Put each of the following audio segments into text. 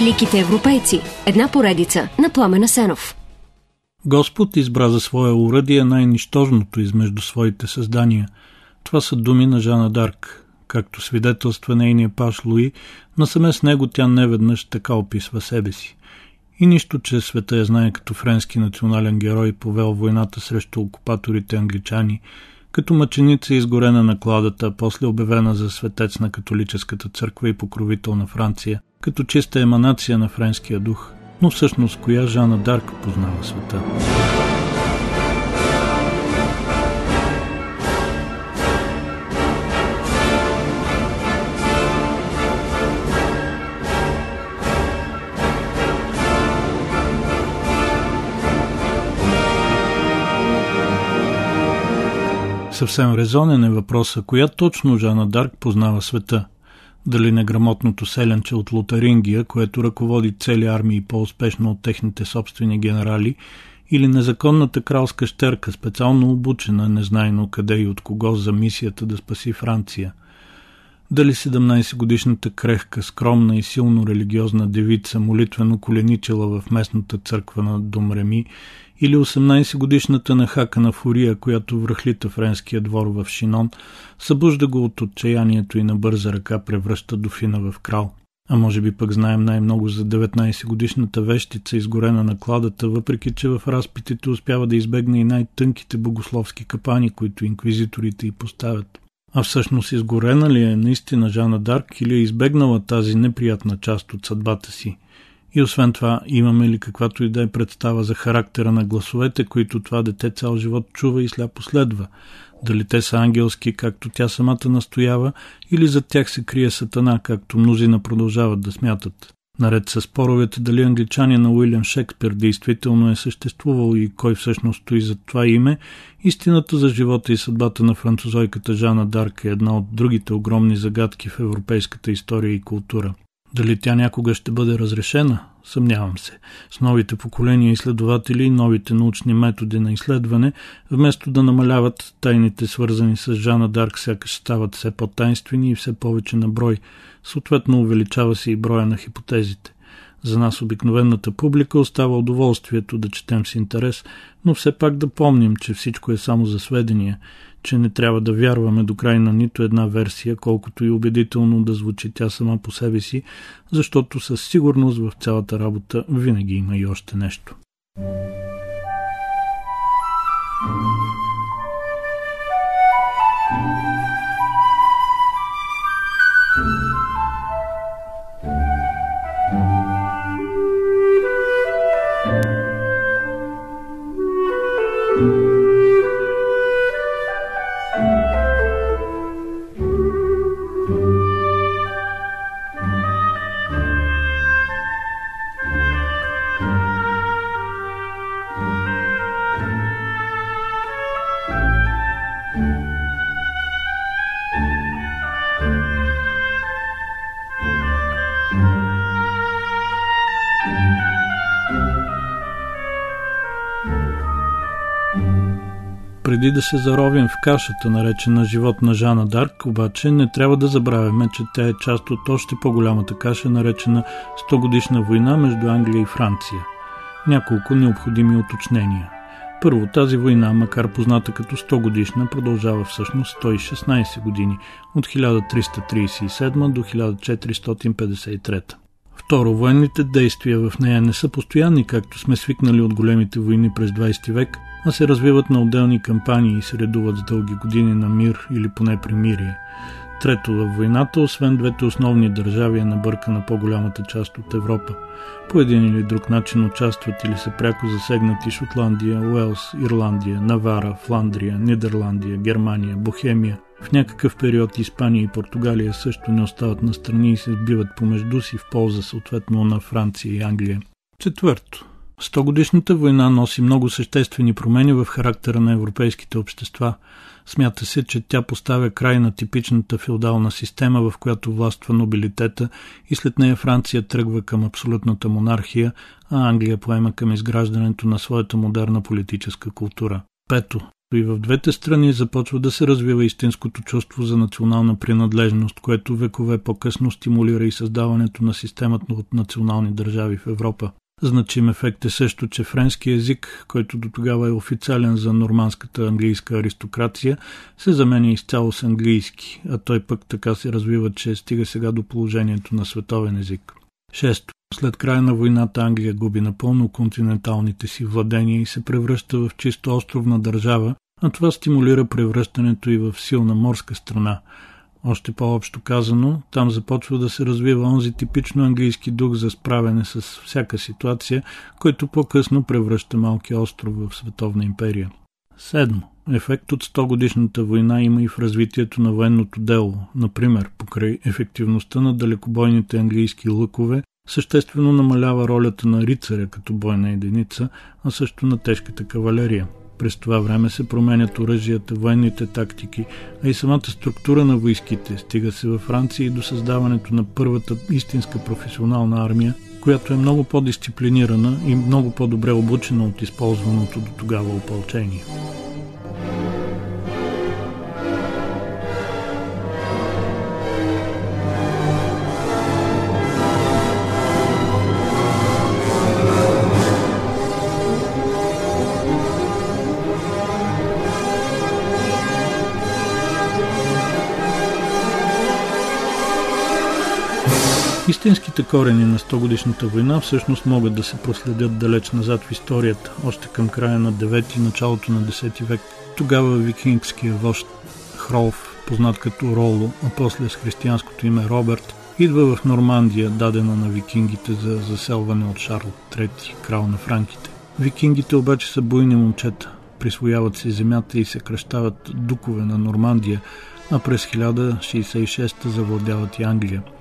Великите европейци. Една поредица на Пламена Сенов. Господ избра за своя уръдие най-нищожното измежду своите създания. Това са думи на Жана Дарк. Както свидетелства нейния паш Луи, насаме с него тя неведнъж така описва себе си. И нищо, че света я знае като френски национален герой, повел войната срещу окупаторите англичани, като мъченица изгорена на кладата, после обявена за светец на католическата църква и покровител на Франция, като чиста еманация на френския дух. Но всъщност коя Жана Дарк познава света? Съвсем резонен е въпроса, коя точно Жана Дарк познава света. Дали неграмотното селенче от Лотарингия, което ръководи цели армии по-успешно от техните собствени генерали, или незаконната кралска щерка, специално обучена, незнайно къде и от кого за мисията да спаси Франция. Дали 17-годишната крехка, скромна и силно религиозна девица молитвено коленичела в местната църква на Домреми или 18-годишната нахака на Фурия, която връхлита френския двор в Шинон, събужда го от отчаянието и на бърза ръка превръща дофина в крал. А може би пък знаем най-много за 19-годишната вещица, изгорена на кладата, въпреки че в разпитите успява да избегне и най-тънките богословски капани, които инквизиторите й поставят. А всъщност изгорена ли е наистина Жана Дарк или е избегнала тази неприятна част от съдбата си? И освен това, имаме ли каквато и да е представа за характера на гласовете, които това дете цял живот чува и сляпо следва? Дали те са ангелски, както тя самата настоява, или за тях се крие сатана, както мнозина продължават да смятат? Наред с споровете дали англичанин на Уилям Шекспир действително е съществувал и кой всъщност стои за това име, истината за живота и съдбата на французойката Жана Дарк е една от другите огромни загадки в европейската история и култура. Дали тя някога ще бъде разрешена? Съмнявам се. С новите поколения изследователи и новите научни методи на изследване, вместо да намаляват тайните свързани с Жана Дарк, сякаш стават все по-тайнствени и все повече на брой. Съответно увеличава се и броя на хипотезите. За нас обикновената публика остава удоволствието да четем с интерес, но все пак да помним, че всичко е само за сведения, че не трябва да вярваме до край на нито една версия, колкото и убедително да звучи тя сама по себе си, защото със сигурност в цялата работа винаги има и още нещо. Преди да се заровим в кашата, наречена живот на Жана Дарк, обаче не трябва да забравяме, че тя е част от още по-голямата каша, наречена 100 годишна война между Англия и Франция. Няколко необходими уточнения. Първо, тази война, макар позната като 100 годишна, продължава всъщност 116 години, от 1337 до 1453. Второ, военните действия в нея не са постоянни, както сме свикнали от големите войни през 20 век, а се развиват на отделни кампании и се редуват с дълги години на мир или поне примирие. Трето, във войната, освен двете основни държави, е набъркана по-голямата част от Европа. По един или друг начин участват или са пряко засегнати Шотландия, Уелс, Ирландия, Навара, Фландрия, Нидерландия, Германия, Бохемия. В някакъв период Испания и Португалия също не остават на страни и се сбиват помежду си в полза съответно на Франция и Англия. Четвърто. Стогодишната война носи много съществени промени в характера на европейските общества. Смята се, че тя поставя край на типичната феодална система, в която властва нобилитета и след нея Франция тръгва към абсолютната монархия, а Англия поема към изграждането на своята модерна политическа култура. Пето. И в двете страни започва да се развива истинското чувство за национална принадлежност, което векове по-късно стимулира и създаването на системата от национални държави в Европа. Значим ефект е също, че френски език, който до тогава е официален за нормандската английска аристокрация, се заменя изцяло с английски, а той пък така се развива, че стига сега до положението на световен език. Шесто. След края на войната Англия губи напълно континенталните си владения и се превръща в чисто островна държава, а това стимулира превръщането и в силна морска страна. Още по-общо казано, там започва да се развива онзи типично английски дух за справяне с всяка ситуация, който по-късно превръща малкия остров в световна империя. Седмо. Ефект от 100 годишната война има и в развитието на военното дело, например, покрай ефективността на далекобойните английски лъкове, съществено намалява ролята на рицаря като бойна единица, а също на тежката кавалерия. През това време се променят оръжията, военните тактики, а и самата структура на войските. Стига се във Франция и до създаването на първата истинска професионална армия, която е много по-дисциплинирана и много по-добре обучена от използваното до тогава опълчение. Истинските корени на 100 годишната война всъщност могат да се проследят далеч назад в историята, още към края на 9 и началото на 10 век. Тогава викингския вожд Хролф, познат като Роло, а после с християнското име Роберт, идва в Нормандия, дадена на викингите за заселване от Шарл III, крал на франките. Викингите обаче са буйни момчета, присвояват си земята и се кръщават дукове на Нормандия, а през 1066 завладяват и Англия –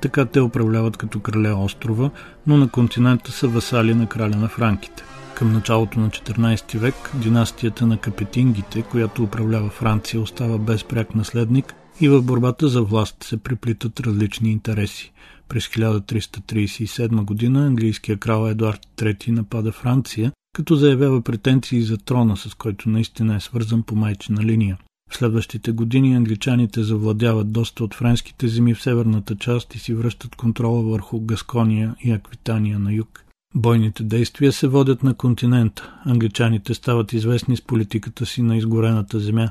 така те управляват като крале острова, но на континента са васали на краля на франките. Към началото на 14 век династията на капетингите, която управлява Франция, остава без пряк наследник и в борбата за власт се приплитат различни интереси. През 1337 година английския крал Едуард III напада Франция, като заявява претенции за трона, с който наистина е свързан по майчина линия. В следващите години англичаните завладяват доста от френските земи в северната част и си връщат контрола върху Гаскония и Аквитания на юг. Бойните действия се водят на континента. Англичаните стават известни с политиката си на изгорената земя.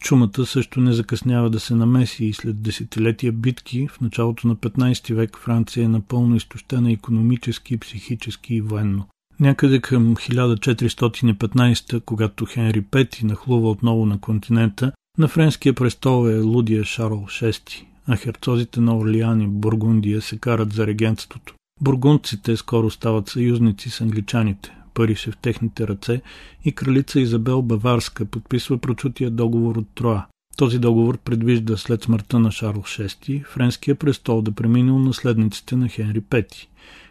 Чумата също не закъснява да се намеси и след десетилетия битки в началото на 15 век Франция е напълно изтощена економически, психически и военно. Някъде към 1415, когато Хенри V нахлува отново на континента, на френския престол е лудия Шарл VI, а херцозите на Орлиан и Бургундия се карат за регентството. Бургундците скоро стават съюзници с англичаните. Париж е в техните ръце и кралица Изабел Баварска подписва прочутия договор от Троа. Този договор предвижда след смъртта на Шарл VI френския престол да премине наследниците на Хенри V.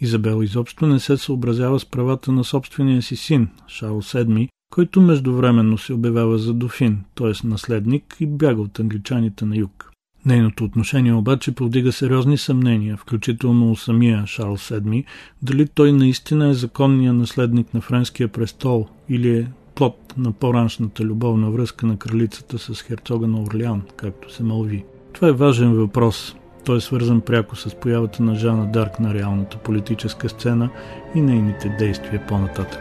Изабел изобщо не се съобразява с правата на собствения си син, Шарл VII, който междувременно се обявява за дофин, т.е. наследник и бяга от англичаните на юг. Нейното отношение обаче повдига сериозни съмнения, включително у самия Шарл VII, дали той наистина е законният наследник на френския престол или е плод на по-раншната любовна връзка на кралицата с херцога на Орлеан, както се мълви. Това е важен въпрос, той е свързан пряко с появата на Жана Дарк на реалната политическа сцена и нейните действия по-нататък.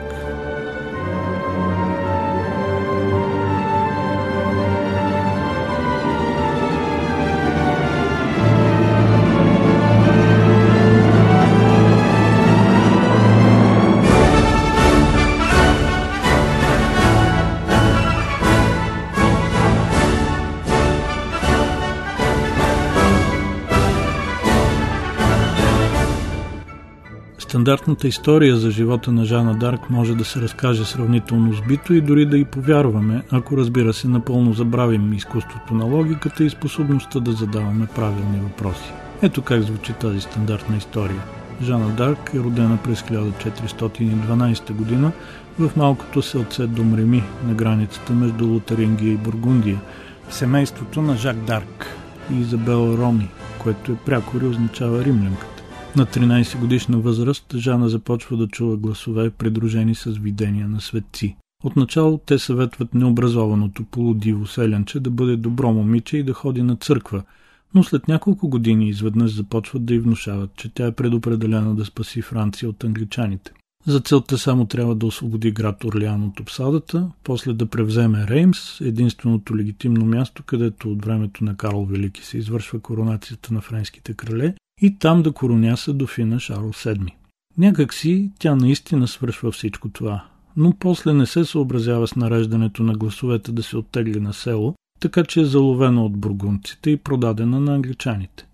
Стандартната история за живота на Жана Дарк може да се разкаже сравнително сбито и дори да й повярваме, ако разбира се напълно забравим изкуството на логиката и способността да задаваме правилни въпроси. Ето как звучи тази стандартна история. Жана Дарк е родена през 1412 година в малкото селце Домреми на границата между Лотарингия и Бургундия, в семейството на Жак Дарк и Изабела Роми, което е прякори означава римлянка. На 13 годишна възраст Жана започва да чува гласове, придружени с видения на светци. Отначало те съветват необразованото полудиво селянче да бъде добро момиче и да ходи на църква, но след няколко години изведнъж започват да й внушават, че тя е предопределена да спаси Франция от англичаните. За целта само трябва да освободи град Орлеан от обсадата, после да превземе Реймс, единственото легитимно място, където от времето на Карл Велики се извършва коронацията на френските крале, и там да короняса дофина Шарл VII. Някак си тя наистина свършва всичко това, но после не се съобразява с нареждането на гласовете да се оттегли на село, така че е заловена от бургунците и продадена на англичаните.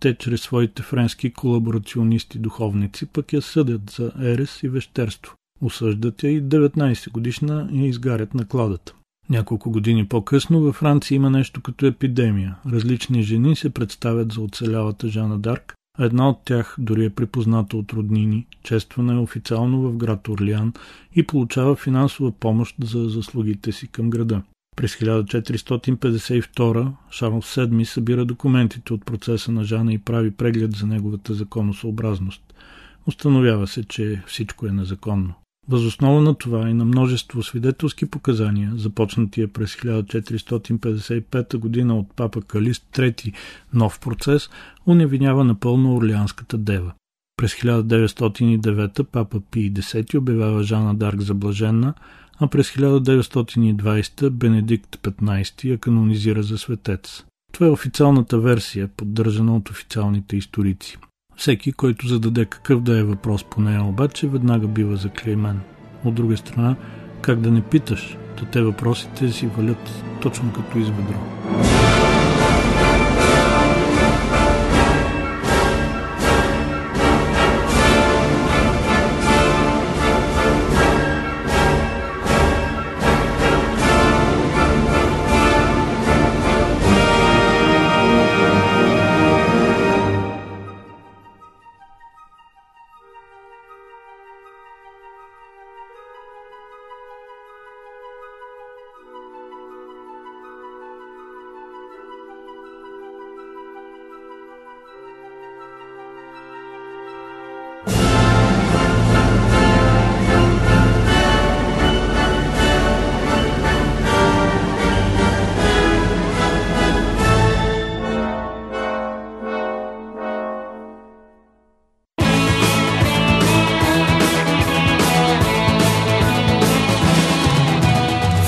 Те чрез своите френски колаборационисти-духовници пък я съдят за ерес и вещерство. Осъждат я и 19 годишна и изгарят на кладата. Няколко години по-късно във Франция има нещо като епидемия. Различни жени се представят за оцелялата Жана Дарк, една от тях дори е припозната от роднини, чествана е официално в град Орлиан и получава финансова помощ за заслугите си към града. През 1452 Шарл VII събира документите от процеса на Жана и прави преглед за неговата законосъобразност. Установява се, че всичко е незаконно. Възоснова на това и на множество свидетелски показания, започнатия през 1455 година от папа Калист III нов процес, уневинява напълно Орлеанската дева. През 1909 папа Пий X обявява Жана Дарк за блаженна, а през 1920 Бенедикт XV я канонизира за светец. Това е официалната версия, поддържана от официалните историци. Всеки, който зададе какъв да е въпрос по нея, обаче веднага бива заклеймен. От друга страна, как да не питаш, то те въпросите си валят точно като из ведро.